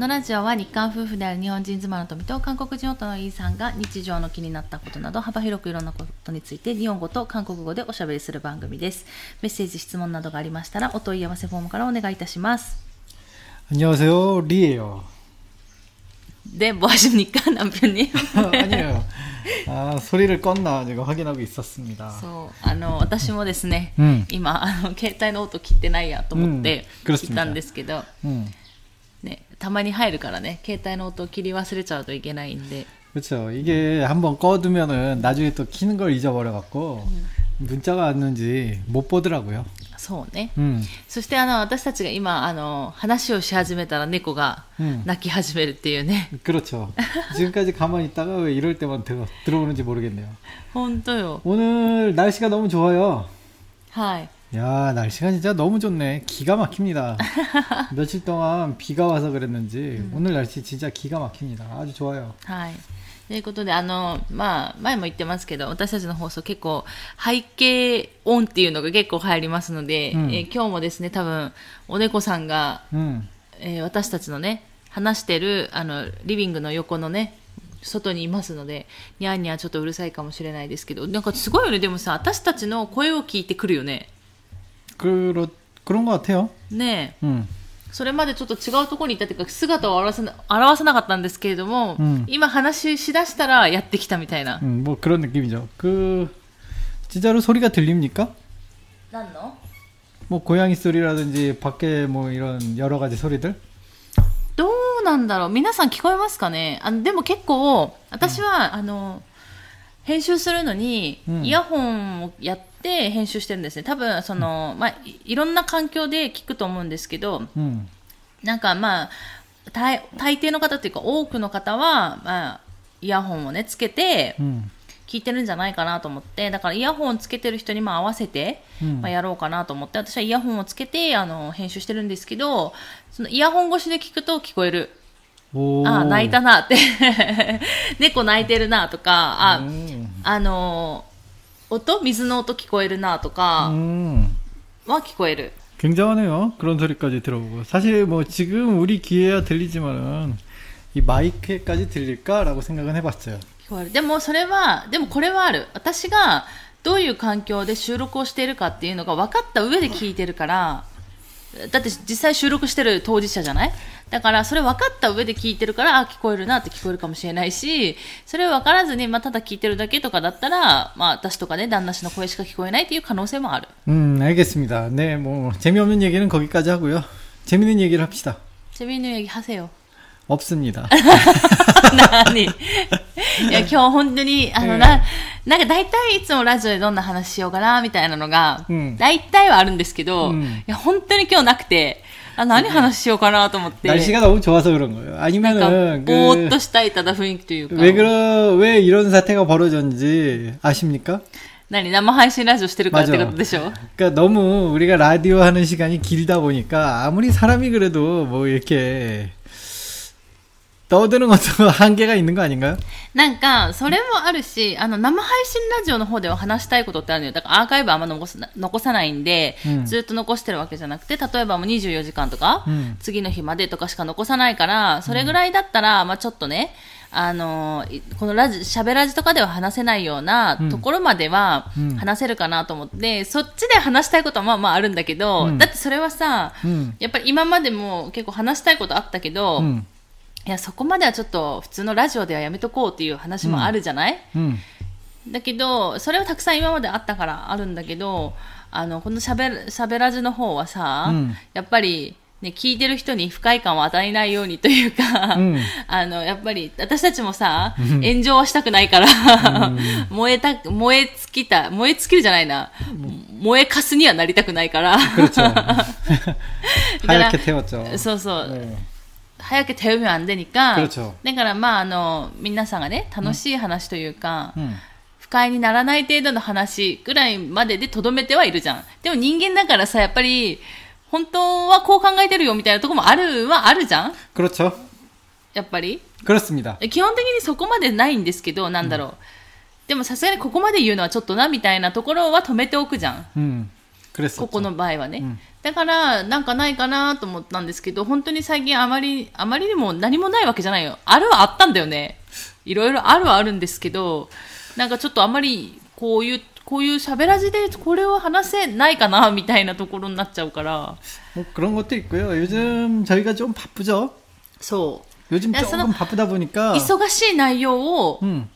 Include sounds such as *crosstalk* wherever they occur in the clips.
のラジオは日韓夫婦である日本人妻の富と韓国人夫のイーさんが日常の気になったことなど幅広くいろんなことについて日本語と韓国語でおしゃべりする番組です。メッセージ、質問などがありましたらお問い合わせフォームからお願いいたします。 안녕하세요, 리예요. 네, 뭐 하십니까, 남편님? *laughs* 아니에요. 아, 소리를 껐나 제가 확인하고 있었습니다. そう、あの、私もですね、うん今、あの、携帯の音切ってないやと思ってうん聞いたんですけど、 음, ね、 たまに入るからね、携帯の音を切り忘れちゃうといけないんで、 그렇죠. 이게 한번 꺼두면은 나중에 또 키는 걸 잊어버려갖고 문자가 왔는지 못 보더라고요. そうね。 음, そしてあの、私たちが今、あの、話をし始めたら猫がうん泣き始めるっていうね。 그렇죠. 지금까지 가만히 있다가 왜 이럴 때만 들어, 들어오는지 모르겠네요. *laughs* 本当よ。 오늘 날씨가 너무 좋아요. はい。 야 날씨가 진짜 너무 좋 네. 기가 막힙니 다. *laughs* 며칠 동안 비가 와서 그랬는 지. 음. 오늘 날씨 진짜 기가 막힙니 다. 아주 좋아 요. はいということで、あの、まあ、前も言ってますけど、私たちの放送結構、背景音っていうのが結構入りますので、うん、えー、今日もですね、多分、お猫さんが、うん、えー、私たちのね、話してる、あの、リビングの横のね、外にいますので、にゃんにゃんちょっとうるさいかもしれないですけど、なんかすごいよね、でもさ、私たちの声を聞いてくるよね。 그렇, 그런 것 같아요. ねえ。 음. それまでちょっと違うところにいたっていうか、姿を表せな表せなかったんですけれども、うん今話しだしたらやってきたみたいな。 음, 뭐 그런 느낌이죠. 그 진짜로 소리가 들립니까? 何の 뭐 고양이 소리라든지 밖에 뭐 이런 여러 가지 소리들? どうなんだろう皆さん聞こえますかねあのでも結構、私は、あの、編集するのに、うんイヤホンをやっ で編集してるんですね。多分その、まあ、いろんな環境で聞くと思うんですけど、うん、なんかまあ大大抵の方というか多くの方は、まあ、イヤホンをねつけて聞いてるんじゃないかなと思って、だからイヤホンつけてる人にも合わせて、うん、まあ、やろうかなと思って私はイヤホンをつけてあの編集してるんですけどそのイヤホン越しで聞くと聞こえる。ああ泣いたなって。*laughs* 猫泣いてるなとかあ、あのー音水の音聞こえるなとか 음. は聞こえる。 굉장하네요. 그런 소리까지 들어보고. 사실 뭐 지금 우리 귀에야 들리지만은 이 마이크에까지 들릴까라고 생각은 해봤어요. 聞こえる。でもそれは、でもこれはある。私がどういう環境で収録をしているかっていうのが分かった上で聞いてるから、 だって実際収録してる当事者じゃないだからそれ分かった上で聞いてるから、あ、聞こえるなって聞こえるかもしれないし、それ分からずに、まあ、ただ聞いてるだけとかだったら、まあ、私とかね、旦那氏の声しか聞こえないっていう可能性もある。 음, 알겠습니다. 네, 뭐 재미없는 얘기는 거기까지 하고요. 재밌는 얘기를 합시다. 재미있는 얘기 하세요. 없습니다. *laughs* 何いや、今日本当に、あの、な、なんか大体いつもラジオでどんな話しようかな、みたいなのが、うん大体はあるんですけど、うんいや、本当に今日なくて、あ、何話しようかなと思って、 날씨가 너무 좋아서 그런 거예요. なんか、 아니면은 ぼーっ 그 としたいただ雰囲気というか、 왜 그러 왜 이런 사태가 벌어졌는지 아십니까? 何、生配信ラジオしてるからってことでしょ 그러니까 너무 우리가 라디오 하는 시간이 길다 보니까 아무리 사람이 그래도 뭐 이렇게 떠드는 것도 한계가 있는 거 아닌가요? なんか、それもあるし、あの、生配信ラジオの方では話したいことってあるのよ。だからアーカイブあんま残すな残さないんで、うんずっと残してるわけじゃなくて、例えばもう24時間とか、うん次の日までとかしか残さないから、それぐらいだったら、まあちょっとね、あの、いこのラジ、喋ラジとかでは話せないようなうんところまではうん話せるかなと思って、そっちで話したいことはまあまああるんだけど、うんだってそれはさ、 음. やっぱり今までも結構話したいことあったけど、 음. いやそこまではちょっと普通のラジオではやめとこうっていう話もあるじゃない、うん。うん、だけどそれはたくさん今まであったからあるんだけどあのこのしゃべしゃべらずの方はさ、うん、やっぱり、ね、聞いてる人に不快感を与えないようにというか、*laughs* あのやっぱり私たちもさ、炎上はしたくないから燃えた燃え尽きた燃え尽きるじゃないな、燃えかすにはなりたくないから。そう *laughs* そう、네. 早く手をあんでにか、 그렇죠. だからまあ、あの、皆さんがね、楽しい話というか、 음. 不快にならない程度の話ぐらいまででとどめてはいるじゃん。でも人間だからさ、やっぱり、本当はこう考えてるよみたいなとこもあるはあるじゃん 그렇죠. やっぱり。 그렇습니다. 基本的にそこまでないんですけど、なんだろう。でもさすがにここまで言うのはちょっとなみたいなところは止めておくじゃん。 음. 그랬었죠 ここの場合はね。うん だから、なんかないかなと思ったんですけど、本当に最近あまり、あまりにも何もないわけじゃないよ。あるはあったんだよね。いろいろあるはあるんですけど、なんかちょっとあまり、こういう、こういう喋らじでこれを話せないかなみたいなところになっちゃうから。 뭐 그런 것도 있고요. 요즘 저희가 좀 바쁘죠. そ 요즘 야, 조금 서너- 바쁘다 う。 보니까 忙しい内容を、 음,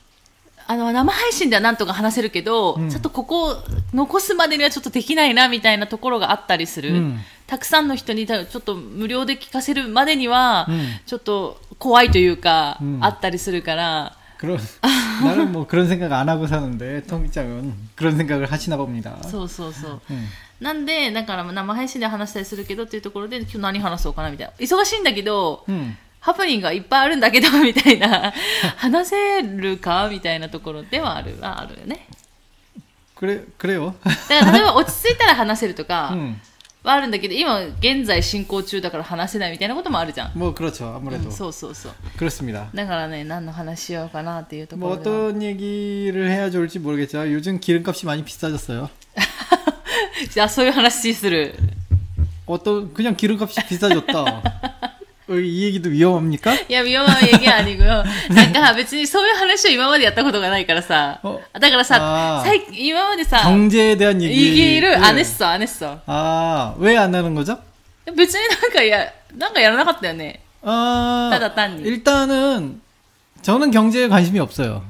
あの、生配信ではなんとか話せるけど、うんちょっとここ残すまでにはちょっとできないなみたいなところがあったりする。うんたくさんの人にたちょっと無料で聞かせるまでには、うんちょっと怖いというか、うんあったりするから、 그런 나는 뭐 그런 생각 안 하고 사는데 통기장은 그런 생각을 하시나 봅니다. そうそうそう。 음. なんで、だから生配信で話したりするけどっていうところで、今日何話そうかなみたいな。忙しいんだけど、 음. ハプニングがいっぱいあるんだけど、みたいな、*laughs* 話せるかみたいなところではある、はあるよね。 그래 그래요. だから例えば落ち着いたら話せるとか、 음. はあるんだけど、今現在進行中だから話せないみたいなこともあるじゃん。 뭐 그렇죠. う 아무래도 んそうそうそう。 그렇습니다. だからね、何の話しようかなっていうと 뭐 ころでは。 어떤 얘기를 해야 좋을지 모르겠지만 요즘 기름값이 많이 비싸졌어요. *laughs* じゃあそういう話する。 어떤 그냥 기름값이 비싸졌다. *laughs* 어, 이 얘기도 위험합니까? *laughs* いや、妙な얘기 아니고요。なんか別にそういう話を今までやったことがないからさ。おだからさあ、ー最近今までさ、 경제에 대한 얘기. 얘기를 안 했어, 안 했어. 아, 왜 안 하는 거죠? 別になんかや、なんかやらなかったよね。 아, 따다 딴 일. 일단은 저는 경제에 관심이 없어요.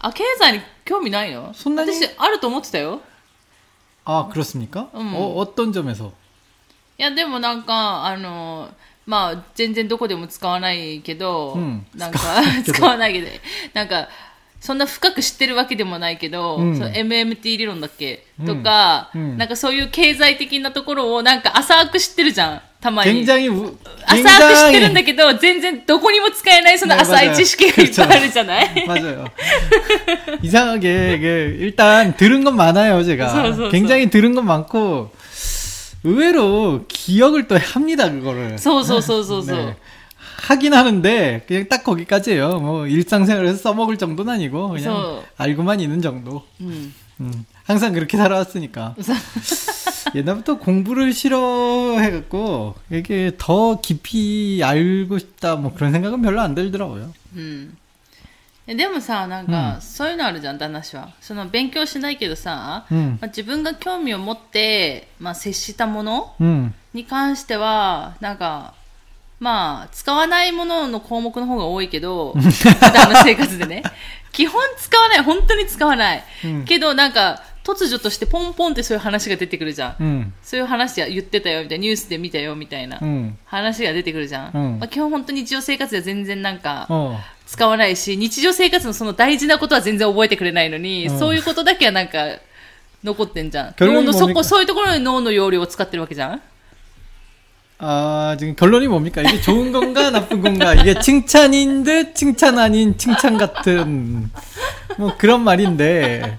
あ、経済に興味ないのそんなに私、あると思ってたよ。 아, 그렇습니까? 음. 어, 어떤 점에서? いや、でもなんか、あの、 まあ、全然どこでも使わないけど、うんなんか使わな*laughs* いけ、ど使わないけど、なんか、そんな深く知ってるわけでもないけど、うんその MMT 理論だっけ、うんとか、うんなんかそういう経済的なところをなんか浅く知ってるじゃん、たまに。 굉장히 우- 浅く知ってるんだけど、全然どこにも使えないその浅い知識がいっぱいあるじゃない 맞아요. 이상하게 이게 일단 들은 건 많아요, 제가. 서, 서, *laughs* 굉장히 들은 건 많고 의외로 기억을 또 합니다 그거를. 소소소소소. 네. 하긴 하는데 그냥 딱 거기까지예요. 뭐 일상생활에서 써먹을 정도는 아니고 그냥 그래서... 알고만 있는 정도. 음. 음. 항상 그렇게 살아왔으니까. *laughs* 옛날부터 공부를 싫어해갖고 이게 더 깊이 알고 싶다 뭐 그런 생각은 별로 안 들더라고요. 음. でもさなんか、そういうのあるじゃん旦那氏は。その勉強しないけどさ、うん。まあ、自分が興味を持って、まあ、接したものに関してはなんかまあ使わないものの項目の方が多いけど普段の生活でね。基本使わない。本当に使わない、うん。けどなんか突如としてポンポンってそういう話が出てくるじゃん、うん。そういう話や言ってたよみたいな。ニュースで見たよみたいな話が出てくるじゃん、うん。まあ、基本本当に日常生活では全然なんか使わないし、日常生活のその大事なことは全然覚えてくれないのに、うんそういうことだけはなんか、残ってんじゃん。결론이 脳のそ 뭡니까 こ、そういうところに脳の容量を使ってるわけじゃん 아 지금 결론이 뭡니까? 이게 좋은 건가 *laughs* 나쁜 건가? 이게 칭찬인 듯 칭찬 아닌 칭찬 같은 뭐 그런 말인데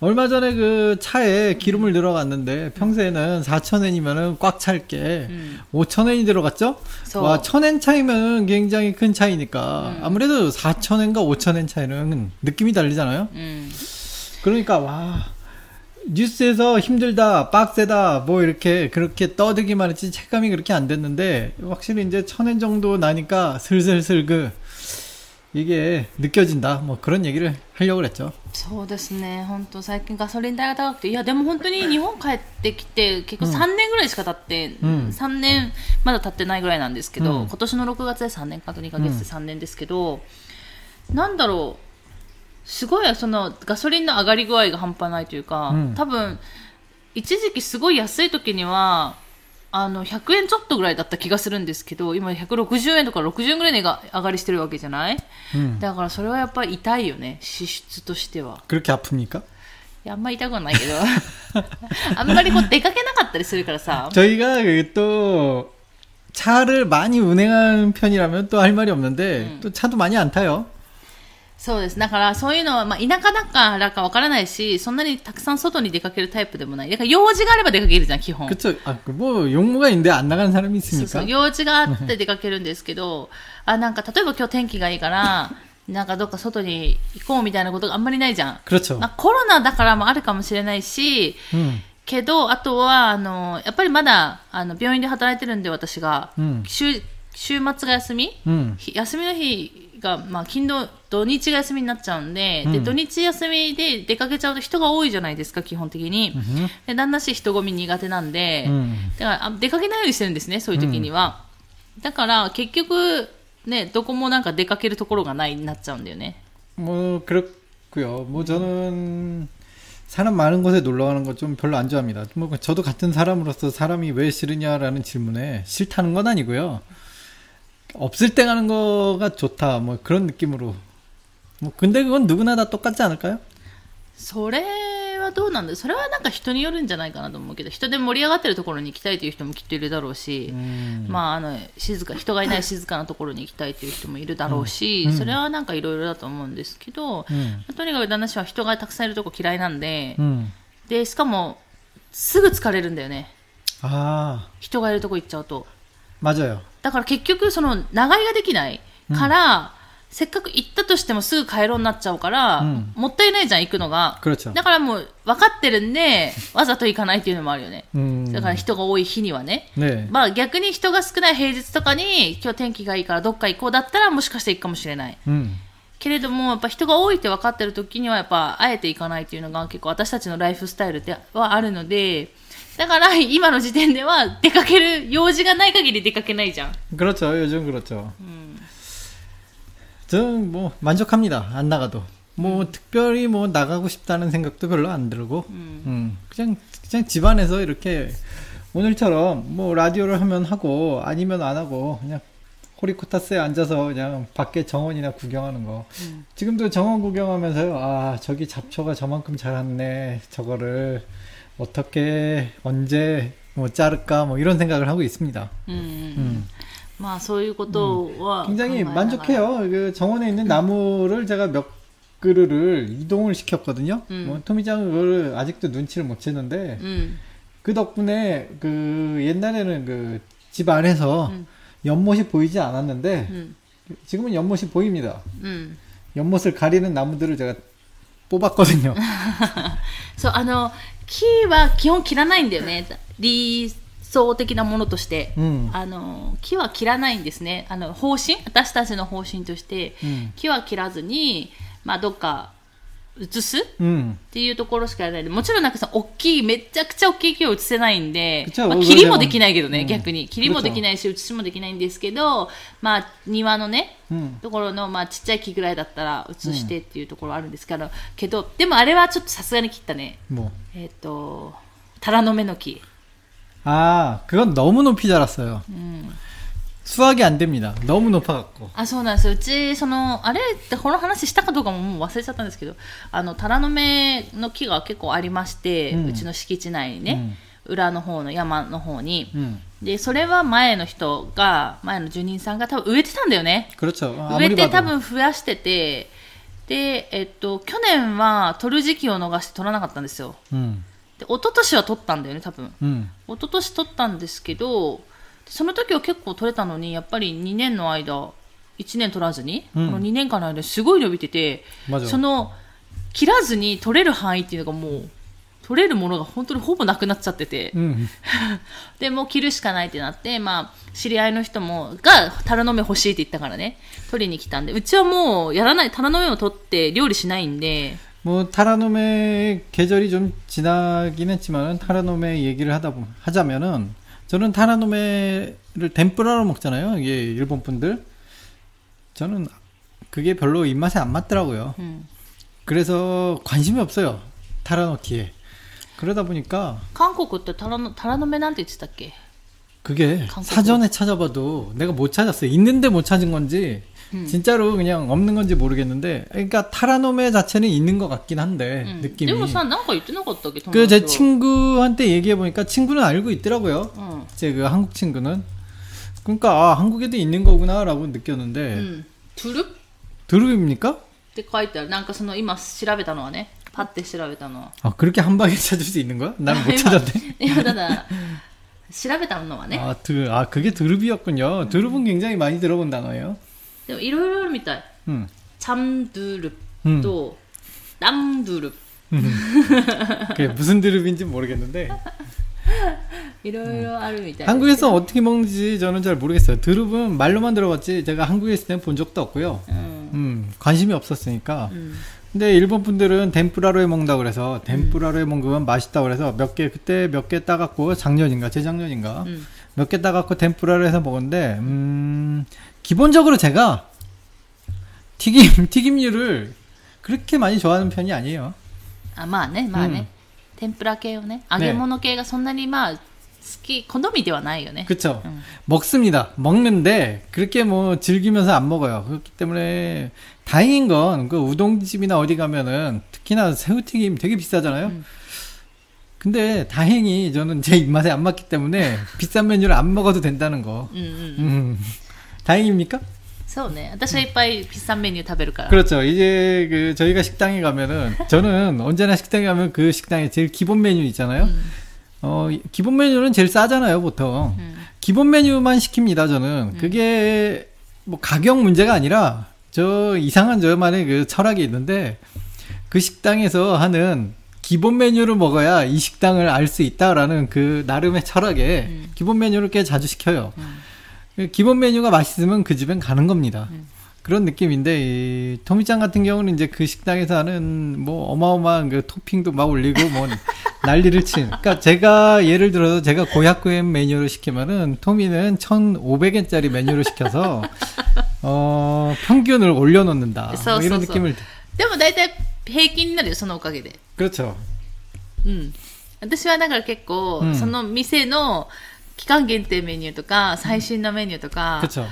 얼마 전에 그 차에 기름을 들어갔는데 평소에는 4,000엔이면은 꽉 찰게 음. 5,000엔이 들어갔죠? 서- 와, 1,000엔 차이면 굉장히 큰 차이니까 음. 아무래도 4,000엔과 5,000엔 차이는 느낌이 다르잖아요. うん。 그러니까 와 뉴스에서 힘들다 빡세다 뭐 이렇게 그렇게 떠들기만 했지 체감이 그렇게 안 됐는데 확실히 이제 천엔 정도 나니까 슬슬슬 그 이게 느껴진다 뭐 그런 얘기를 하려고 그랬죠 そうですね、本当最近ガソリン代が高くて、いや、でも本当に日本帰ってきて、結構3年ぐらいしか経って、うん3年まだ経ってないぐらいなんですけど、うん今年の6月で3年かと2ヶ月で3年ですけど、なんだろう、すごいそのガソリンの上がり具合が半端ないというか、うん多分、一時期すごい安い時には、 あの、100円ちょっとぐらいだった気がするんですけど、今160円とか60円ぐらいにが上がりしてるわけじゃない 음. だからそれはやっぱり痛いよね、支出としては。 그렇게 아픕니까? いやあんまり痛くはないけど*laughs* あんまりこう出かけなかったりするからさ 저희가 그또 차를 많이 운행하는 편이라면 또 할 말이 없는데 또 차도 많이 안 타요. そうです。だから、そういうのは、まあ、田舎だからかわからないし、そんなにたくさん外に出かけるタイプでもない。だから、用事があれば出かけるじゃん、基本。 그쵸? 아, 그뭐 용무가 있는데 안 나가는 사람이 そうそ 있습니까? う用事があって出かけるんですけど、あ、なんか、例えば今日天気がいいから、*laughs* なんかどっか外に行こうみたいなことがあんまりないじゃん。 그렇죠. まあ、コロナだからもあるかもしれないし、 음, けど、あとは、あの、やっぱりまだ、あの、病院で働いてるんで、私が。うん週、週末が休み 음, ひ休みの日が、まあ、金土、 土日が休みになっちゃうんで、で、うん土日休みで出かけちゃうと人が多いじゃないですか、基本的に。 음, で、旦那し人混み苦手なんで、 음. だからあ、出かけないようにしてるんですね、そういう時には。だから、結局、ね、どこもなんか出かけるところがないになっちゃうんだよね。 뭐 그렇고요. 뭐 저는 사람 많은 곳에 놀러 가는 거 좀 별로 안 좋아합니다. 뭐 저도 같은 사람으로서 사람이 왜 싫으냐라는 질문에 싫다는 건 아니고요. 없을 때 가는 거가 좋다. 뭐 그런 느낌으로. 뭐 근데 그건 누구나 다 똑같지 않을까요? それはどうなんだそれはなんか人によるんじゃないかなと思うけど、人で盛り上がってるところに行きたいという人もきっといるだろうし、 음, まあ、あの、静か、人がいない静かなところに行きたいという人もいるだろうし、うんそれはなんかいろいろだと思うんですけど、 음, とにかく旦那氏は人がたくさんいるとこ嫌いなんで、 음. で、しかも、すぐ疲れるんだよね。 아 人がいるとこ行っちゃうと。 맞아요. だから結局、その、長居ができないから、 せっかく行ったとしてもすぐ帰ろうになっちゃうから、うんもったいないじゃん、行くのが。 그렇죠. だからもう、分かってるんで、*laughs* わざと行かないっていうのもあるよね。 음, だから人が多い日にはね。 네. まあ逆に人が少ない平日とかに、今日天気がいいからどっか行こうだったらもしかして行くかもしれない。 음, けれども、やっぱ人が多いって分かってる時にはやっぱあえて行かないっていうのが結構私たちのライフスタイルではあるので、だから今の時点では出かける用事がない限り出かけないじゃん。 그렇죠. 요즘 그렇죠. うん。 저는 뭐 만족합니다. 안 나가도. 뭐 특별히 뭐 나가고 싶다는 생각도 별로 안 들고, 음. 음, 그냥 그냥 집안에서 이렇게 오늘처럼 뭐 라디오를 하면 하고 아니면 안 하고 그냥 호리코타스에 앉아서 그냥 밖에 정원이나 구경하는 거. 음. 지금도 정원 구경하면서요. 아 저기 잡초가 저만큼 자랐네. 저거를 어떻게 언제 뭐 자를까 뭐 이런 생각을 하고 있습니다. うん。 음. まあそういうことは、 굉장히 考えながら 만족해요. 그 정원에 있는 나무를 제가 몇 그루를 이동을 시켰거든요. 음. 뭐 토미짱은 그거를 아직도 눈치를 못 채는데 うん。 그 덕분에 그 옛날에는 그 집 안에서 음. 연못이 보이지 않았는데 うん。 지금은 연못이 보입니다. うん。 연못을 가리는 나무들을 제가 뽑았거든요. *laughs* そう、あの、木は基本切らないんだよね。理 想的なものとして、うん、あの木は切らないんですね。あの方針？私たちの方針として、うん、木は切らずに、まあ、どっか移す、っていうところしかやらない。もちろんなんかその大きいめちゃくちゃ大きい木を移せないんで、まあ、切りもできないけどね、逆に。切りもできないし移しもできないんですけど、まあ、庭のね、ところの、まあ、ちっちゃい木ぐらいだったら移してっていうところあるんですけど,、けどでもあれはちょっとさすがに切ったね。えっ、ー、とタラの芽の木。 아, 그건 너무 높이 자랐어요. うん。 수확이 안 됩니다. 너무 높아갖고. あ、そうなんですよ。うち、その、あれってこの話したかどうかももう忘れちゃったんですけど、あの、タラの芽の木が結構ありまして、ううんちの敷地内にね、裏の方の山の方に。 음. で、それは前の人が、前の住人さんが多分植えてたんだよね。 그렇죠. 植え 아무리 て 봐도. 多分増やしてて、で、えっと、去年は取る時期を逃して取らなかったんですよ。 음. で一昨年は取ったんだよね多分、うん、一昨年とったんですけどその時は結構取れたのにやっぱり2年の間1年取らずに、うん、この2年間の間すごい伸びててその切らずに取れる範囲っていうのがもう取れるものが本当にほぼなくなっちゃってて、うん、*laughs* でもう切るしかないってなって、まあ、知り合いの人もが樽の芽欲しいって言ったからね取りに来たんでうちはもうやらない樽の芽を取って料理しないんで 뭐 타라노메 계절이 좀 지나긴 했지만은 타라노메 얘기를 하다 하자면은 저는 타라노메를 덴뿌라로 먹잖아요. 이게 일본 분들. 저는 그게 별로 입맛에 안 맞더라고요. 음. 그래서 관심이 없어요. 타라노키에. 그러다 보니까 한국 때 타라노 타라노메한테 있었다 게. 그게 사전에 찾아봐도 내가 못 찾았어요. 있는데 못 찾은 건지 음. 진짜로 그냥 없는 건지 모르겠는데, 그러니까 타라노메 자체는 있는 것 같긴 한데 うん 느낌이. でもさなんか言ってなかったっけ 그 제 友達は 친구한테 얘기해 보니까 친구는 알고 있더라고요. うん 제 그 한국 친구는. 그러니까 아, 한국에도 있는 거구나라고 느꼈는데 うんトゥルっ 드룹입니까? て書いてあるなんかその今調べたのはねパッて調べたのは 아 그렇게 한 방에 찾을 *laughs* 수 있는 거야? 난 못 *laughs* 찾았네. いやただ調べたのはね 아, 드, 아 그게 드룹이었군요. 드룹은 굉장히 많이 들어본 단어예요. でもいろいろあるみたい 음. チャンドゥル 음. とランドゥル 그게 무슨 드룹인지 모르겠는데 いろいろあるみたいです 한국에서 어떻게 먹는지 저는 잘 모르겠어요. 드룹은 말로만 들어봤지 제가 한국에 있을 때는 본 적도 없고요. うん 음, 관심이 없었으니까. うん 근데 일본 분들은 덴뿌라로 해 먹는다 그래서 덴뿌라로 해 먹으면 맛있다 그래서 몇 개 그때 몇 개 따갖고 작년인가 재작년인가 うん 몇 개 따갖고 덴뿌라로 해서 먹었는데 음 기본적으로 제가 튀김 *laughs* 튀김류를 그렇게 많이 좋아하는 편이 아니에요. あまあねまあね、天ぷら系をね揚げ物系がそんなにまあ好き好みではないよね 그쵸? 음. 먹습니다. 먹는데 그렇게 뭐 즐기면서 안 먹어요. 그렇기 때문에 다행인 건 그 우동집이나 어디 가면은 특히나 새우튀김 되게 비싸잖아요. 음. 근데 다행히 저는 제 입맛에 안 맞기 때문에 비싼 메뉴를 안 먹어도 된다는 거. うんうん 음. 다행입니까? そうね私はいっぱいピッツァメニュー食べるから 그렇죠. 이제 그 저희가 식당에 가면은 저는 언제나 식당에 가면 그 식당에 제일 기본 메뉴 있잖아요. うん 어, 기본 메뉴는 제일 싸잖아요, 보통. うん 기본 메뉴만 시킵니다, 저는. 그게 뭐 가격 문제가 아니라 저 이상한 저만의 그 철학이 있는데 그 식당에서 하는 기본 메뉴를 먹어야 이 식당을 알 수 있다라는 그 나름의 철학에 음. 기본 메뉴를 꽤 자주 시켜요. 음. 그 기본 메뉴가 맛있으면 그 집엔 가는 겁니다. 음. 그런 느낌인데 이 토미짱 같은 경우는 이제 그 식당에서 하는 뭐 어마어마한 그 토핑도 막 올리고 뭐 *laughs* 난리를 친. 그러니까 제가 예를 들어서 제가 고야쿠엔 메뉴를 시키면은 토미는 1,500엔짜리 메뉴를 시켜서 어 평균을 올려놓는다. 뭐 써, 이런 써, 써. 느낌을 でも大体平均になるよそのおかげで 그렇죠. うん私はだから結構、うんその店の 期間限定メニューとか最新のメニューとか、 그렇죠.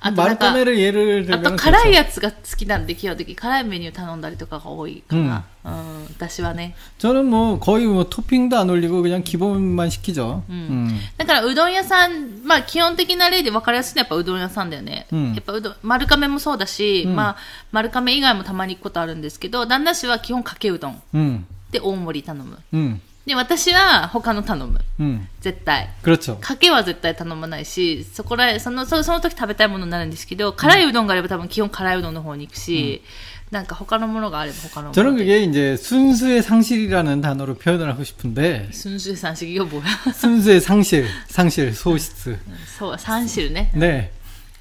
あとなんか 마르카메를 예를 あ 들면 と辛い 그렇죠. やつが好きなんで基本的に辛いメニュー頼んだりとかが多いかな、うん私はね 저는 뭐 거의 뭐 토핑도 안 올리고 그냥 기본만 시키죠. 음. 음. だからうどん屋さん、まあ基本的な例で分かりやすいのはやっぱうどん屋さんだよね。うんやっぱうどん、丸亀もそうだし、うんまあ丸亀以外もたまに行くことあるんですけど、旦那氏は基本かけうどん 음. で大盛り頼む。 음. で、私は他の頼む。 음. 絶対。 그렇죠. かけは絶対頼まないし、そこらへん、その、そその時食べたいものになるんですけど、辛いうどんがあれば多分基本辛いうどんの方に行くし、なんか他のものがあれば他のもの 저는 그게 이제 순수의 상실이라는 단어로 표현을 하고 싶은데 순수산식이가 뭐야? 순수의 상실, 상실, 소시스. そう、三汁ね。 네.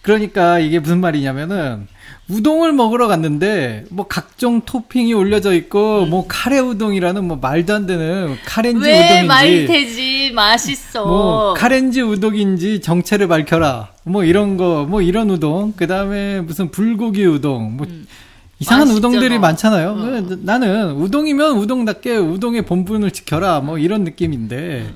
그러니까 이게 무슨 말이냐면은 우동을 먹으러 갔는데 뭐 각종 토핑이 올려져 있고 뭐 카레 우동이라는 뭐 말도 안 되는 카렌지 왜 우동인지 말태지? 맛있어. 뭐 카렌지 우동인지 정체를 밝혀라. 뭐 이런 거 뭐 이런 우동. 그 다음에 무슨 불고기 우동. 뭐 이상한 맛있잖아. 우동들이 많잖아요. 어. 그 나는 우동이면 우동답게 우동의 본분을 지켜라. 뭐 이런 느낌인데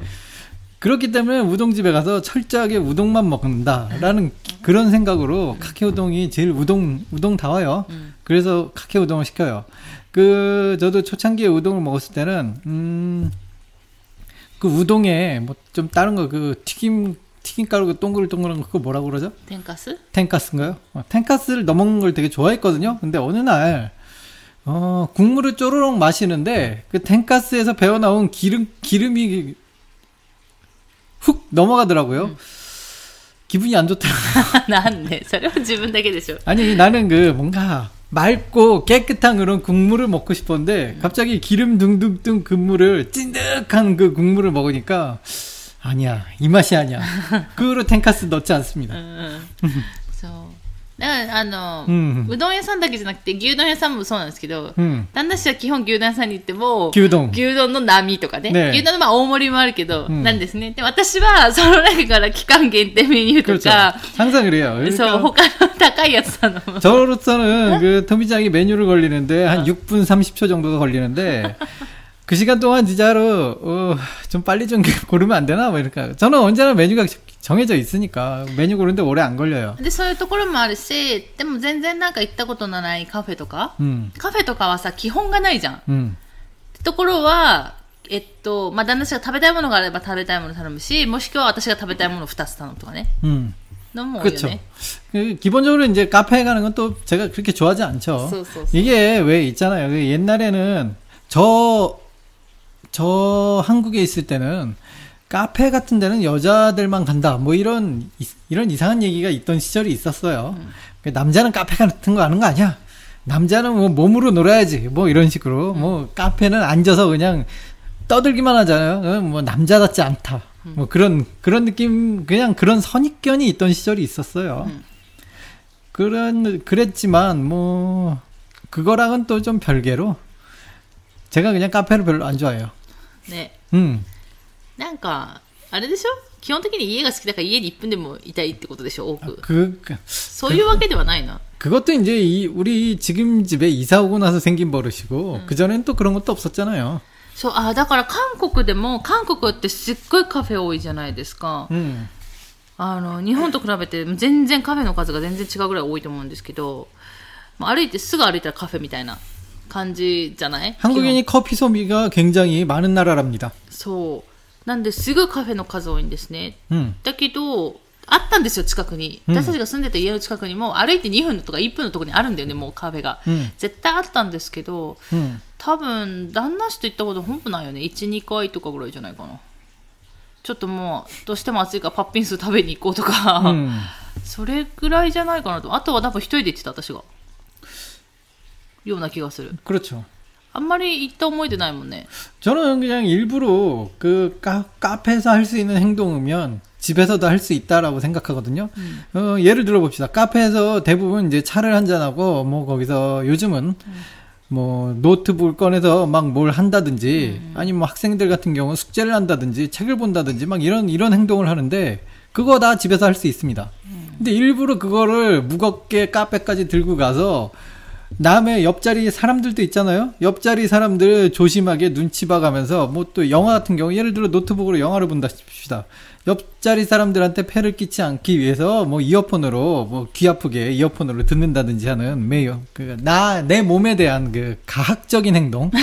그렇기 때문에 우동집에 가서 철저하게 우동만 먹는다라는 그런 생각으로 음. 카케 우동이 제일 우동 우동 다와요. 음. 그래서 카케 우동을 시켜요. 그 저도 초창기에 우동을 먹었을 때는 음 그 우동에 뭐 좀 다른 거 그 튀김 튀김가루 그 동글동글한 거 그거 뭐라고 그러죠? 텐카스? 텐카스인가요? 어, 텐카스를 넣어먹는 걸 되게 좋아했거든요. 근데 어느 날 어, 국물을 쪼르륵 마시는데 음. 그 텐카스에서 배어나온 기름 기름이 훅 넘어가더라고요. 음. 기분이 안 좋더라고요. *laughs* 난, 네, 새로운 기분 되게 되죠. 아니, 나는 그, 뭔가, 맑고 깨끗한 그런 국물을 먹고 싶었는데, 음. 갑자기 기름 둥둥둥 국물을, 찐득한 그 국물을 먹으니까, 아니야, 이 맛이 아니야. *laughs* 그로 텐카스 넣지 않습니다. 음. *laughs* んそうだからあの、うんうどん屋さんだけじゃなくて牛丼屋さんもそうなんですけど、 음. 旦那氏は基本牛丼屋さんに行っても牛丼。牛丼の波とかねね牛丼のまあ大盛りもあるけど、うんなんですねで私はその中から期間限定メニューと 그렇죠. か 항상 그래요. そう 그러니까 他の高いやつ頼む 저로서는 그 토미짱이 메뉴를 걸리는데 한 6분 30초 정도가 걸리는데 그 시간 동안 진짜로 어, 좀 빨리 좀 *laughs* 고르면 안 되나 뭐 이러니까 저는 언제나 메뉴가 정해져 있으니까 메뉴 고르는데 오래 안 걸려요. で、そういうところもあるし、でも全然なんか行ったことのないカフェとか、 음, カフェとかはさ、基本がないじゃん。 음, ところは、えっと、まあ、旦那氏が食べたいものがあれば食べたいもの頼むし、もしくは私が食べたいものを2つ頼むとかね。 음. のも多いよ 그렇죠. ね。 그 기본적으로 이제 카페에 가는 건 또 제가 그렇게 좋아하지 않죠. 쏘, 쏘, 쏘. 이게 왜 있잖아요. 그 옛날에는 저, 저 한국에 있을 때는 카페 같은 데는 여자들만 간다. 뭐 이런, 이- 이런 이상한 얘기가 있던 시절이 있었어요. 그 남자는 카페 같은 거 하는 거 아니야. 남자는 뭐 몸으로 놀아야지. 뭐 이런 식으로. 뭐 카페는 앉아서 그냥 떠들기만 하잖아요. 어, 뭐 남자답지 않다. 뭐 그런 그런 느낌 그냥 그런 선입견이 있던 시절이 있었어요. 그런 그랬지만 뭐 그거랑은 또 좀 별개로 제가 그냥 카페를 별로 안 좋아해요. ね。 음. なんか、あれでしょ基本的に家が好きだから家に1分でもいたいってことでしょ多く。 그, 그 そういうわけではないな。 그것도 이제 이 우리 지금 집에 이사 오고 나서 생긴 버릇이고 그 전엔 또 그런 것도 없었잖아요. そう、あ、だから韓国でも、韓国ってすっごいカフェ多いじゃないですか。 음. あの、日本と比べて全然カフェの数が全然違うぐらい多いと思うんですけど、まあ歩いてすぐ歩いたらカフェみたいな 感じじゃない 한국인이 커피 소비가 굉장히 많은 나라랍니다. そう。なんで、すぐカフェの数多いんですね。 음. だけど、あったんですよ、近くに。うん私たちが住んでた家の近くにも、歩いて2分とか1分のところにあるんだよね、もうカフェが。うん絶対あったんですけど、 음. 多分、旦那氏と行ったことほんとないよね。1、2回とかぐらいじゃないかな。ちょっともう、どうしても暑いからパッピンス食べに行こうとか、 음. それぐらいじゃないかなと。あとは多分一人で行ってた、私が。 ような気がする。 그렇죠. あんまり行った思い出ないもんね。 저는 그냥 일부러 그 카, 카페에서 할 수 있는 행동이면 집에서도 할 수 있다라고 생각하거든요. 어, 예를 들어 봅시다. 카페에서 대부분 이제 차를 한잔하고 뭐 거기서 요즘은 뭐 노트북을 꺼내서 막 뭘 한다든지 아니면 뭐 학생들 같은 경우 숙제를 한다든지 책을 본다든지 막 이런 이런 행동을 하는데 그거 다 집에서 할 수 있습니다. 근데 일부러 그거를 무겁게 카페까지 들고 가서 남의 옆자리 사람들도 있잖아요. 옆자리 사람들 조심하게 눈치 봐가면서 뭐 또 영화 같은 경우 예를 들어 노트북으로 영화를 본다 싶시다. 옆자리 사람들한테 폐를 끼치 않기 위해서 뭐 이어폰으로 뭐 귀 아프게 이어폰으로 듣는다든지 하는 매요. 그 나 내 몸에 대한 그 가학적인 행동 *laughs*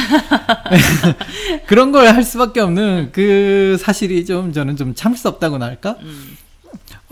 *laughs* 그런 걸 할 수밖에 없는 그 사실이 좀 저는 좀 참을 수 없다고나 할까?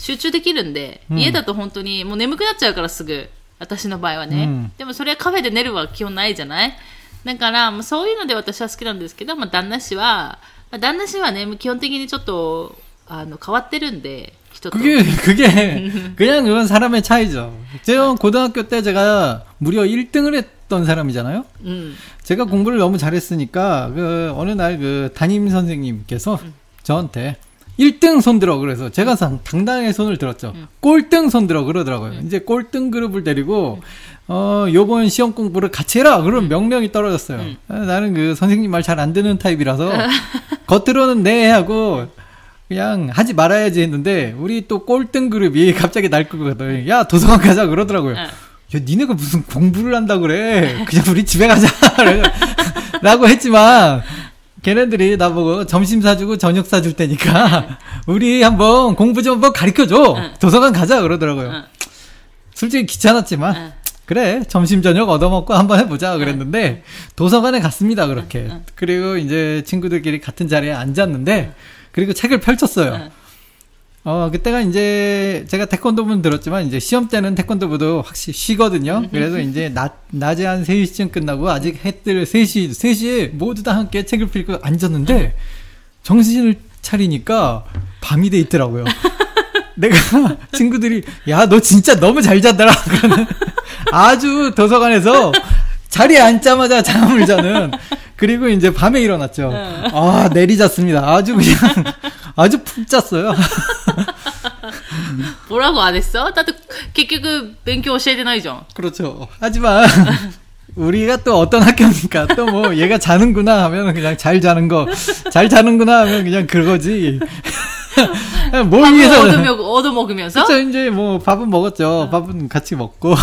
集中できるんで、うん家だと本当にもう眠くなっちゃうからすぐ。私の場合はね。うんでもそれはカフェで寝るは基本ないじゃないだから、もうそういうので私は好きなんですけど、まあ、旦那氏は、まあ、旦那氏はね、基本的にちょっと、あの、変わってるんで、人と。 그게 그게 *laughs* 그냥 그건 사람의 차이죠. 제가 고등학교 때 제가 무려 1등을 했던 사람이잖아요. うん。 제가 공부를 너무 잘했으니까 그 어느 날 그 담임 선생님께서 저한테 1등 손들어 그래서 제가 상- 당당하게 손을 들었죠. 꼴등 손들어 그러더라고요. 이제 꼴등 그룹을 데리고 어 요번 시험 공부를 같이 해라 그런 명령이 떨어졌어요. 아, 나는 그 선생님 말 잘 안 듣는 타입이라서 *laughs* 겉으로는 네 하고 그냥 하지 말아야지 했는데 우리 또 꼴등 그룹이 갑자기 날 끄거든. 야 도서관 가자 그러더라고요. 응. 야, 니네가 무슨 공부를 한다 그래. 그냥 우리 집에 가자. *laughs* *laughs* 라고 했지만, 걔네들이 나보고 점심 사주고 저녁 사줄 테니까, *laughs* 우리 한번 공부 좀 한번 가르쳐줘. 응. 도서관 가자. 그러더라고요. 응. 솔직히 귀찮았지만, 응. 그래, 점심 저녁 얻어먹고 한번 해보자. 그랬는데, 도서관에 갔습니다. 그렇게. 그리고 이제 친구들끼리 같은 자리에 앉았는데, 그리고 책을 펼쳤어요. 응. 어, 그때가 이제 제가 태권도부는 들었지만 이제 시험 때는 태권도부도 확실히 쉬거든요. 그래서 이제 낮, 낮에 한 3시쯤 끝나고 아직 해뜰 3시, 3시에 모두 다 함께 책을 펼고 앉았는데 정신을 차리니까 밤이 돼 있더라고요. *laughs* 내가 친구들이 야, 너 진짜 너무 잘. 그러는 아주 도서관에서 자리에 앉자마자 잠을 자는 그리고 이제 밤에 일어났죠. 아, 내리 잤습니다. 아주 그냥 아주 푹 짰어요. *laughs* 뭐라고 안 했어? 나도 結局勉強教えてないじゃん 그렇죠. 하지만 *laughs* 우리가 또 어떤 학교입니까? 또 뭐 얘가 자는구나 하면 그냥 잘 자는 거, 잘 자는구나 하면 그냥 그거지. *laughs* 뭘 밥을 위해서? 얻으며, 얻어먹으면서? 그렇죠. 이제 뭐 밥은 먹었죠. 밥은 같이 먹고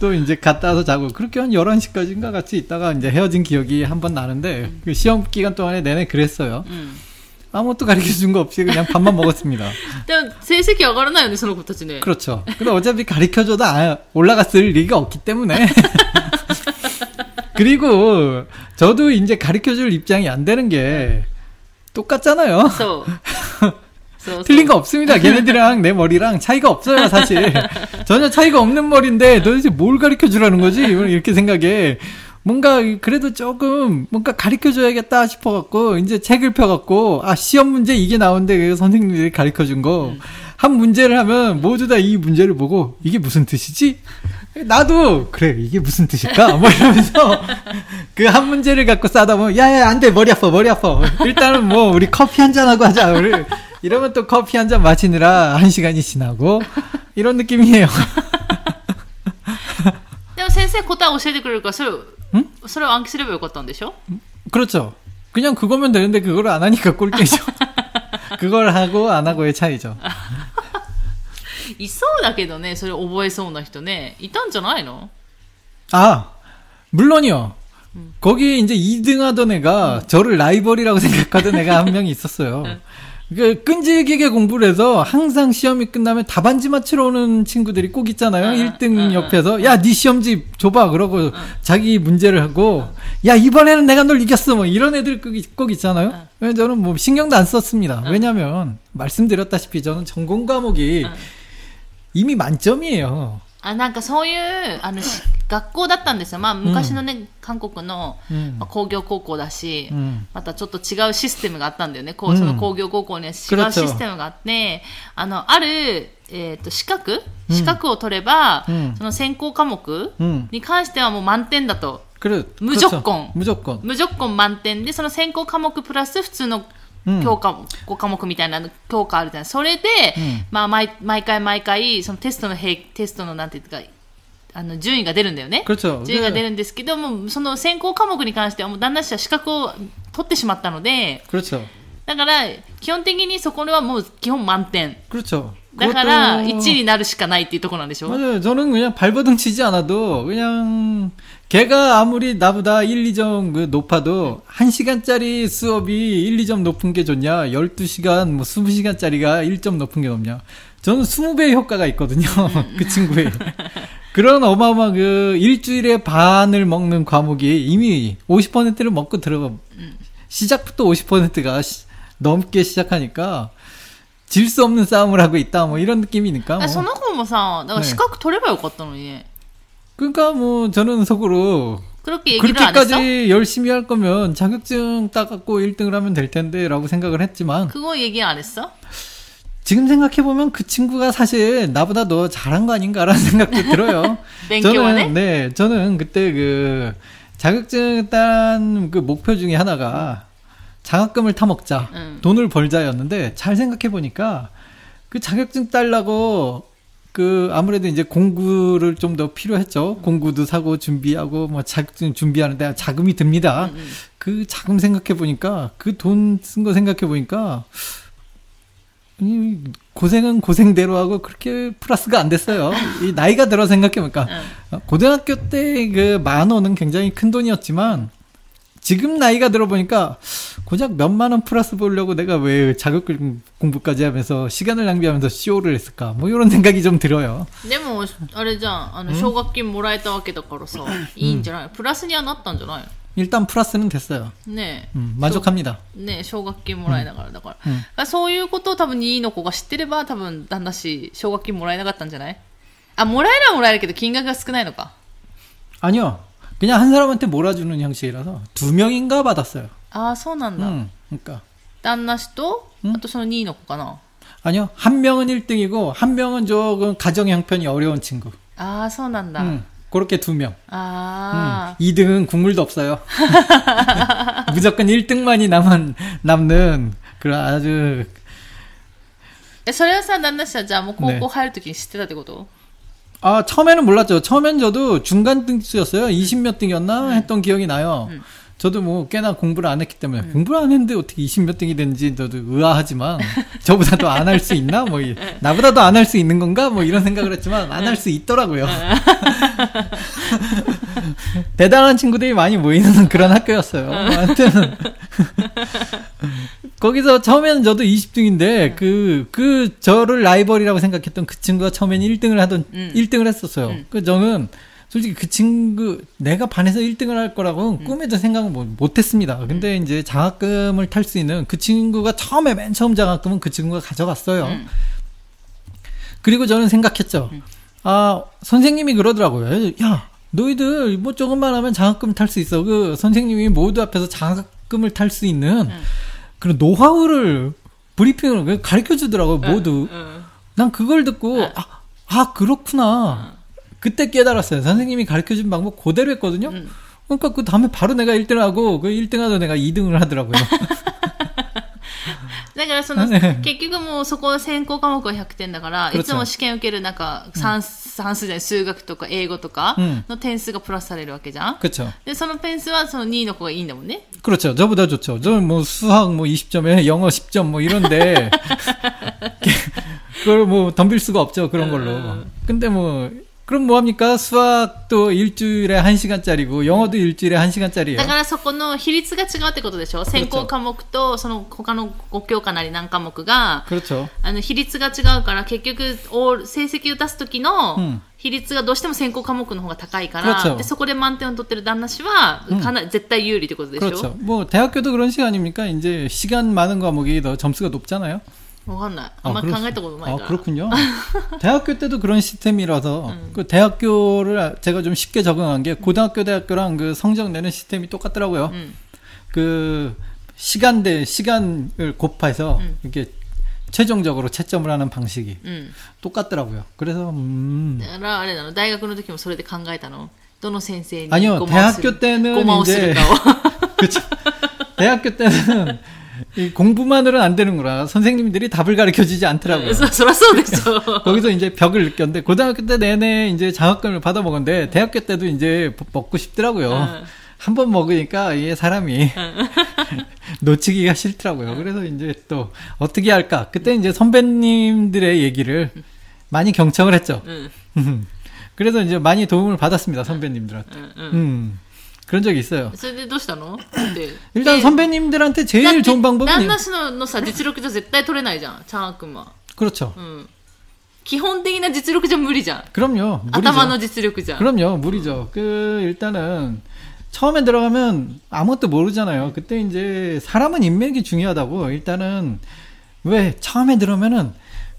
또 이제 갔다 와서 자고 그렇게 한 11시까지인가 같이 있다가 이제 헤어진 기억이 한 번 나는데 그 시험 기간 동안에 내내 그랬어요. うん。 아무것도 가르쳐 준 거 없이 그냥 밥만 먹었습니다. 일단 세색이 어가르나요, 서로부터지네. 그렇죠. 근데 어차피 가르쳐 줘도 아, 올라갔을 리가 없기 때문에. *laughs* 그리고 저도 이제 가르쳐 줄 입장이 안 되는 게 똑같잖아요. So. So, so. 틀린 거 없습니다. 걔네들이랑 내 머리랑 차이가 없어요, 사실. 전혀 차이가 없는 머리인데 도대체 뭘 가르쳐 주라는 거지? 이렇게 생각해. 뭔가 그래도 조금 뭔가 가르쳐 줘야겠다 싶어 갖고 이제 책을 펴 갖고 아, 시험 문제 이게 나오는데 그 선생님들이 가르쳐 준 거. 한 문제를 하면 모두 다 이 문제를 보고 이게 무슨 뜻이지? 나도 그래 이게 무슨 뜻일까? 뭐 이러면서 *laughs* 그 한 문제를 갖고 싸다 보면 야야 안 돼 머리 아파 머리 아파 일단은 뭐 우리 커피 한 잔 하고 하자 우리 이러면 또 커피 한 잔 마시느라 한 시간이 지나고 이런 느낌이에요. *laughs* でも先生答え教えてくれるから、それ をん、それを暗記すればよかったんでしょ 그렇죠. 그냥 그거면 되는데 그걸 안 하니까 꼴찌죠. *laughs* 그걸 하고 안 하고의 차이죠. いそうだけどね、それ覚えそうな人ね。いたんじゃないの 아, 물론이요. 거기 이제 2등 하던 애가 저를 라이벌이라고 생각하던 애가 한 명이 있었어요. 그 끈질기게 공부를 해서 항상 시험이 끝나면 답안지 맞추러 오는 친구들이 꼭 있잖아요. 응, 1등 응, 옆에서 야, 네 시험지 줘봐. 그러고 자기 문제를 하고 야, 이번에는 내가 널 이겼어. 뭐 이런 애들 꼭, 있- 있잖아요. 그래서 저는 뭐 신경도 안 썼습니다. 왜냐면 말씀드렸다시피 저는 전공 과목이 이미 만점이에요. あなんかそういうあの学校だったんですよ、まあ、昔のね、うん、韓国の、まあ、工業高校だし、うん、またちょっと違うシステムがあったんだよね、こうその工業高校には違うシステムがあって、うん、あのある、えーと、資格、資格を取れば、その専攻科目に関してはもう満点だと。無条件。無条件。満点で、その専攻科目プラス普通の教科も、5科目みたいな教科あるじゃないそれで、まあ毎、毎回毎回、そのテストの、テストのなんていうか、あの順位が出るんだよね。順位が出るんですけども、その選考科目に関しては、もう旦那氏は資格を取ってしまったので、だから、基本的にそこはもう基本満点。 그렇죠. だから、 그것도- 1になるしかないっていうところなんでしょ 맞아요. 저는 그냥 발버둥 치지 않아도 그냥 걔가 아무리 나보다 1, 2점 그 높아도 1시간짜리 수업이 1, 2점 높은 게 좋냐? 12시간 뭐 20시간짜리가 1점 높은 게 높냐? 저는 20배의 효과가 있거든요. *laughs* 그 친구의. 그런 어마어마 그 일주일에 반을 먹는 과목이 이미 50%를 먹고 들어가 시작부터 50%가 넘게 시작하니까 질 수 없는 싸움을 하고 있다 뭐 이런 느낌이니까 뭐. 아, 손오공모사 내가 네. 시각 돌려봐 요것더니 예. 그러니까 뭐 저는 속으로 그렇게 그렇게까지 열심히 할 거면 자격증 따갖고 1등을 하면 될 텐데라고 생각을 했지만 그거 얘기 안 했어? 지금 생각해보면 그 친구가 사실 나보다 더 잘한 거 아닌가라는 *laughs* 생각도 들어요. *laughs* 저는, 네, 저는 그때 그 자격증 딴 그 목표 중에 하나가 장학금을 타먹자 응. 돈을 벌자였는데 잘 생각해 보니까 그 자격증 딸라고 그 아무래도 이제 공구를 좀 더 필요했죠. 공구도 사고 준비하고 뭐 자격증 준비하는데 자금이 듭니다. 응, 응. 그 자금 생각해 보니까 그 돈 쓴 거 생각해 보니까 이 고생은 고생대로 하고 그렇게 플러스가 안 됐어요. 이 나이가 들어 생각해 보니까 응. 고등학교 때 그 만 원은 굉장히 큰 돈이었지만 지금 나이가 들어 보니까 고작 몇만 원 플러스 보려고 내가 왜 자격증 공부까지 하면서 시간을 낭비하면서 쇼를 했을까? 뭐 이런 생각이 좀 들어요. でも、あれじゃん、あの、奨学金もらえたわけだからさ、いいんじゃないプラスにはなったんじゃない 일단 플러스는 됐어요. ねえ。 음, 만족합니다. ねえ、奨学金もらえながらだから。うんだからそういうことを多分2位の子が知ってれば、多分旦那氏、奨学金もらえなかったんじゃないあ、もらえるはもらえるけど金額が少ないのか。 아니요. 그냥 한 사람한테 몰아주는 형식이라서 두 명인가 받았어요. ああ、そうなんだ。 음, 그러니까 旦那氏と、あとその2位の子かな。 아니요. 한 명은 1등이고 한 명은 조금 가정 형편이 어려운 친구. ああ、そうなんだ。 음, 그렇게 두 명. ああ、 음, 2등은 국물도 없어요. *laughs* 무조건 1등만이 남은, 남는 그 아주 え、それはさ、旦那氏はじゃあもう高ね校入るときに知ってたってこと 아 처음에는 몰랐죠. 처음엔 저도 중간 등수였어요. 20몇 등이었나 했던 기억이 나요. 음. 저도 뭐 꽤나 공부를 안 했기 때문에 공부를 안 했는데 어떻게 20몇 등이 되는지 저도 의아하지만 *laughs* 저보다도 안할 수 있나 뭐 이- 나보다도 안할 수 있는 건가 뭐 이런 생각을 했지만 안 할 수 있더라고요. *laughs* *laughs* 대단한 친구들이 많이 모이는 *laughs* 그런 학교였어요. 아무튼 *laughs* 거기서 처음에는 저도 20등인데 그, 그 저를 라이벌이라고 생각했던 그 친구가 처음엔 1등을 하던 음. 1등을 했었어요. 음. 그 저는 솔직히 그 친구 내가 반에서 1등을 할 거라고는 음. 꿈에도 생각을 못, 못했습니다. 근데 이제 장학금을 탈 수 있는 그 친구가 처음에 맨 처음 장학금은 그 친구가 가져갔어요. 음. 그리고 저는 생각했죠. 아 선생님이 그러더라고요. 야 너희들 뭐 조금만 하면 장학금 탈 수 있어. 그 선생님이 모두 앞에서 장학금을 탈 수 있는 음. 그런 노하우를 브리핑을 가르쳐 주더라고요. 모두. 응. 난 그걸 듣고 아, 아 그렇구나. 그때 깨달았어요. 선생님이 가르쳐 준 방법 그대로 했거든요. 음. 그러니까 그 다음에 바로 내가 1등 하고 그 1등 하다 내가 2등을 하더라고요. *laughs* だからその、ね結局もうそこ専攻科目は100点だから、그렇죠 いつも試験受けるなんか算,、算数じゃない、数学とか英語とかうんの点数がプラスされるわけじゃん、 그렇죠. で、その点数はその2位の子がいいんだもんね。 그렇죠. 저보다 좋죠. 저는 뭐 수학 뭐 20점에 영어 10점 뭐 이런데 그걸 뭐 덤빌 수가 없죠. 그런 걸로. 근데 뭐 그럼 뭐 합니까? 수학도 일주일에 1시간짜리고 영어도 일주일에 1시간짜리예요. だからそこの比率が違うってことでしょ専攻科目とその他の5教科なり何科目が、 그렇죠. あの比率が違うから結局オール成績を出す時のうん比率がどうしても専攻科目の方が高いから、 그렇죠 でそこで満点を取ってる旦那氏はかなり絶対有利ってことでしょ、 그렇죠. 뭐 대학교도 그런 시간입니까? 이제 시간 많은 과목이 더 점수가 높잖아요. わかんないあんまり考えたことないから、 아, 그렇군요. 대학교 때도 그런 시스템이라서 그 대학교를 제가 좀 쉽게 적응한 게 고등학교 대학교랑 그 성적 내는 시스템이 똑같더라고요. うん、 그 시간대 시간을 곱해서 음. 이렇게 최종적으로 채점을 하는 방식이 うん、 똑같더라고요. 그래서 음 だからあれなの大学の時もそれで考えたのどの先生に 아니요 ごまをする 대학교 때는 ごまをする 이제 か*laughs* を 그렇죠. 대학교 때는 이 이 공부만으로는 안 되는 거라 선생님들이 답을 가르쳐 주지 않더라고요. 그렇죠. *laughs* 거기서 이제 벽을 느꼈는데 고등학교 때 내내 이제 장학금을 받아 먹었는데 대학교 때도 이제 먹고 싶더라고요. 아. 한번 먹으니까 이게 사람이 *laughs* 놓치기가 싫더라고요. 그래서 이제 또 어떻게 할까? 그때 이제 선배님들의 얘기를 많이 경청을 했죠. 음. 그래서 이제 많이 도움을 받았습니다 선배님들한테. 음. 그런 적이 있어요. それでどうしたので *laughs* 일단 で 선배님들한테 だっ 제일 て 좋은 방법은 旦那氏ののさ実力じゃ絶対取れないじゃんチャー君は 그렇죠. うん基本的な実力じゃ無理じゃん 그럼요. 무리죠. 頭の実力じゃん 그럼요, 무리죠. 그 일단은 처음에 들어가면 아무것도 모르잖아요. 그때 이제 사람은 인맥이 중요하다고. 일단은 왜 처음에 들어오면은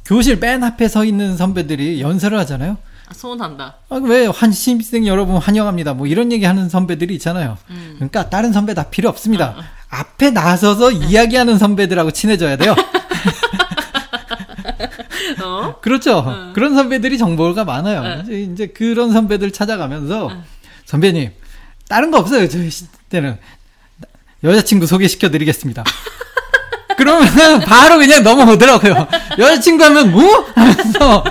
교실 맨 앞에 서 있는 선배들이 연설을 하잖아요. 아, 소원 한다. 아, 왜 한 신입생 여러분 환영합니다. 뭐 이런 얘기 하는 선배들이 있잖아요. 음. 그러니까 다른 선배 다 필요 없습니다. 어. 어. 앞에 나서서 네. 이야기하는 선배들하고 친해져야 돼요. *laughs* 어? 그렇죠. 어. 그런 선배들이 정보가 많아요. 어. 이제, 이제 그런 선배들 찾아가면서 어. 선배님 다른 거 없어요. 저희 때는 여자친구 소개시켜드리겠습니다. *laughs* 그러면 바로 그냥 넘어오더라고요. 여자친구 하면 뭐? 하면서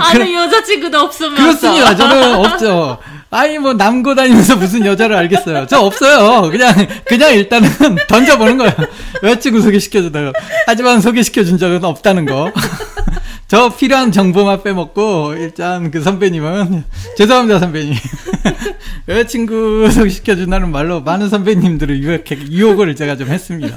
あの여자친구도 없으면 그렇습니다. 저는 없죠. 아니 뭐 남고 다니면서 무슨 여자를 알겠어요. 저 없어요. 그냥 그냥 일단은 *laughs* 던져보는 거예요. 여자친구 소개시켜주다가 하지만 소개시켜준 적은 없다는 거. *laughs* 저 필요한 정보만 빼먹고 일단 그 선배님은 죄송합니다 선배님. *laughs* 여자친구 소개시켜준다는 말로 많은 선배님들을 유혹 유혹을 제가 좀 했습니다.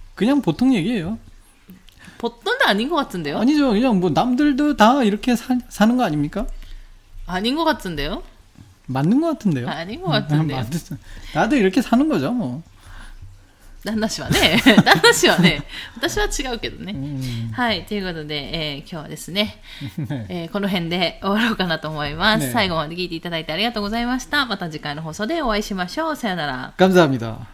그냥 보통 얘기예요. 보통도 아닌 것 같은데요? 아니죠. 그냥 뭐 남들도 다 이렇게 사, 사는 거 아닙니까? 아닌 것 같은데요? 맞는 것 같은데요. 아닌 것 같은데요? 맞- 나도 이렇게 사는 거죠, 뭐. 旦那氏はね、旦那氏はね、私は違うけどね。うんはい、ということで、えー今日はですね、えーこの辺で終わろうかなと思います、ね最後まで聞いていただいてありがとうございました。また次回の放送でお会いしましょう。さよなら。 감사합니다.